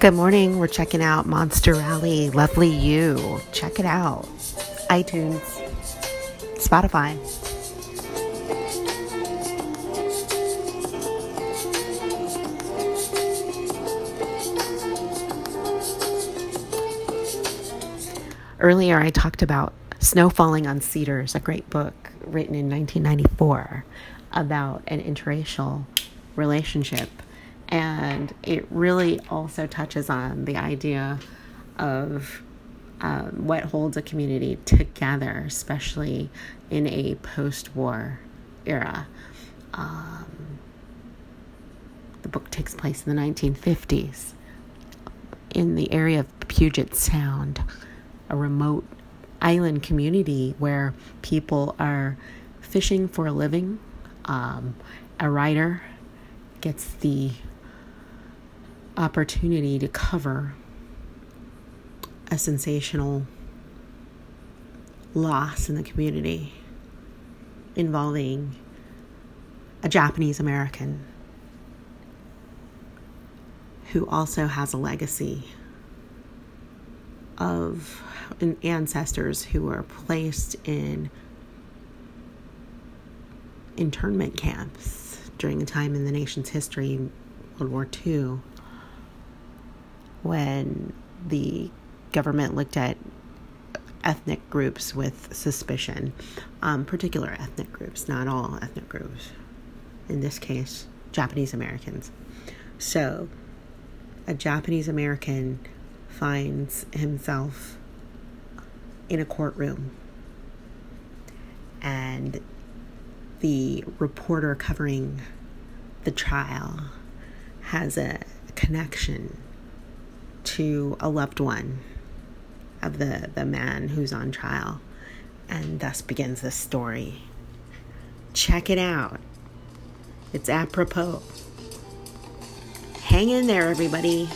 Good morning. We're checking out Monster Rally. Lovely You. Check it out. iTunes, Spotify. Earlier, I talked about Snow Falling on Cedars, a great book written in 1994 about an interracial relationship. And it really also touches on the idea of um, what holds a community together, especially in a post war era. Um, the book takes place in the 1950s in the area of Puget Sound a remote island community where people are fishing for a living. Um, a writer gets the opportunity to cover a sensational loss in the community involving a Japanese American who also has a legacy of ancestors who were placed in internment camps during a time in the nation's history, World War II, when the government looked at ethnic groups with suspicion, um, particular ethnic groups, not all ethnic groups. In this case, Japanese Americans. So, a Japanese American finds himself in a courtroom and the reporter covering the trial has a connection to a loved one of the, the man who's on trial. And thus begins the story. Check it out. It's apropos. Hang in there, everybody.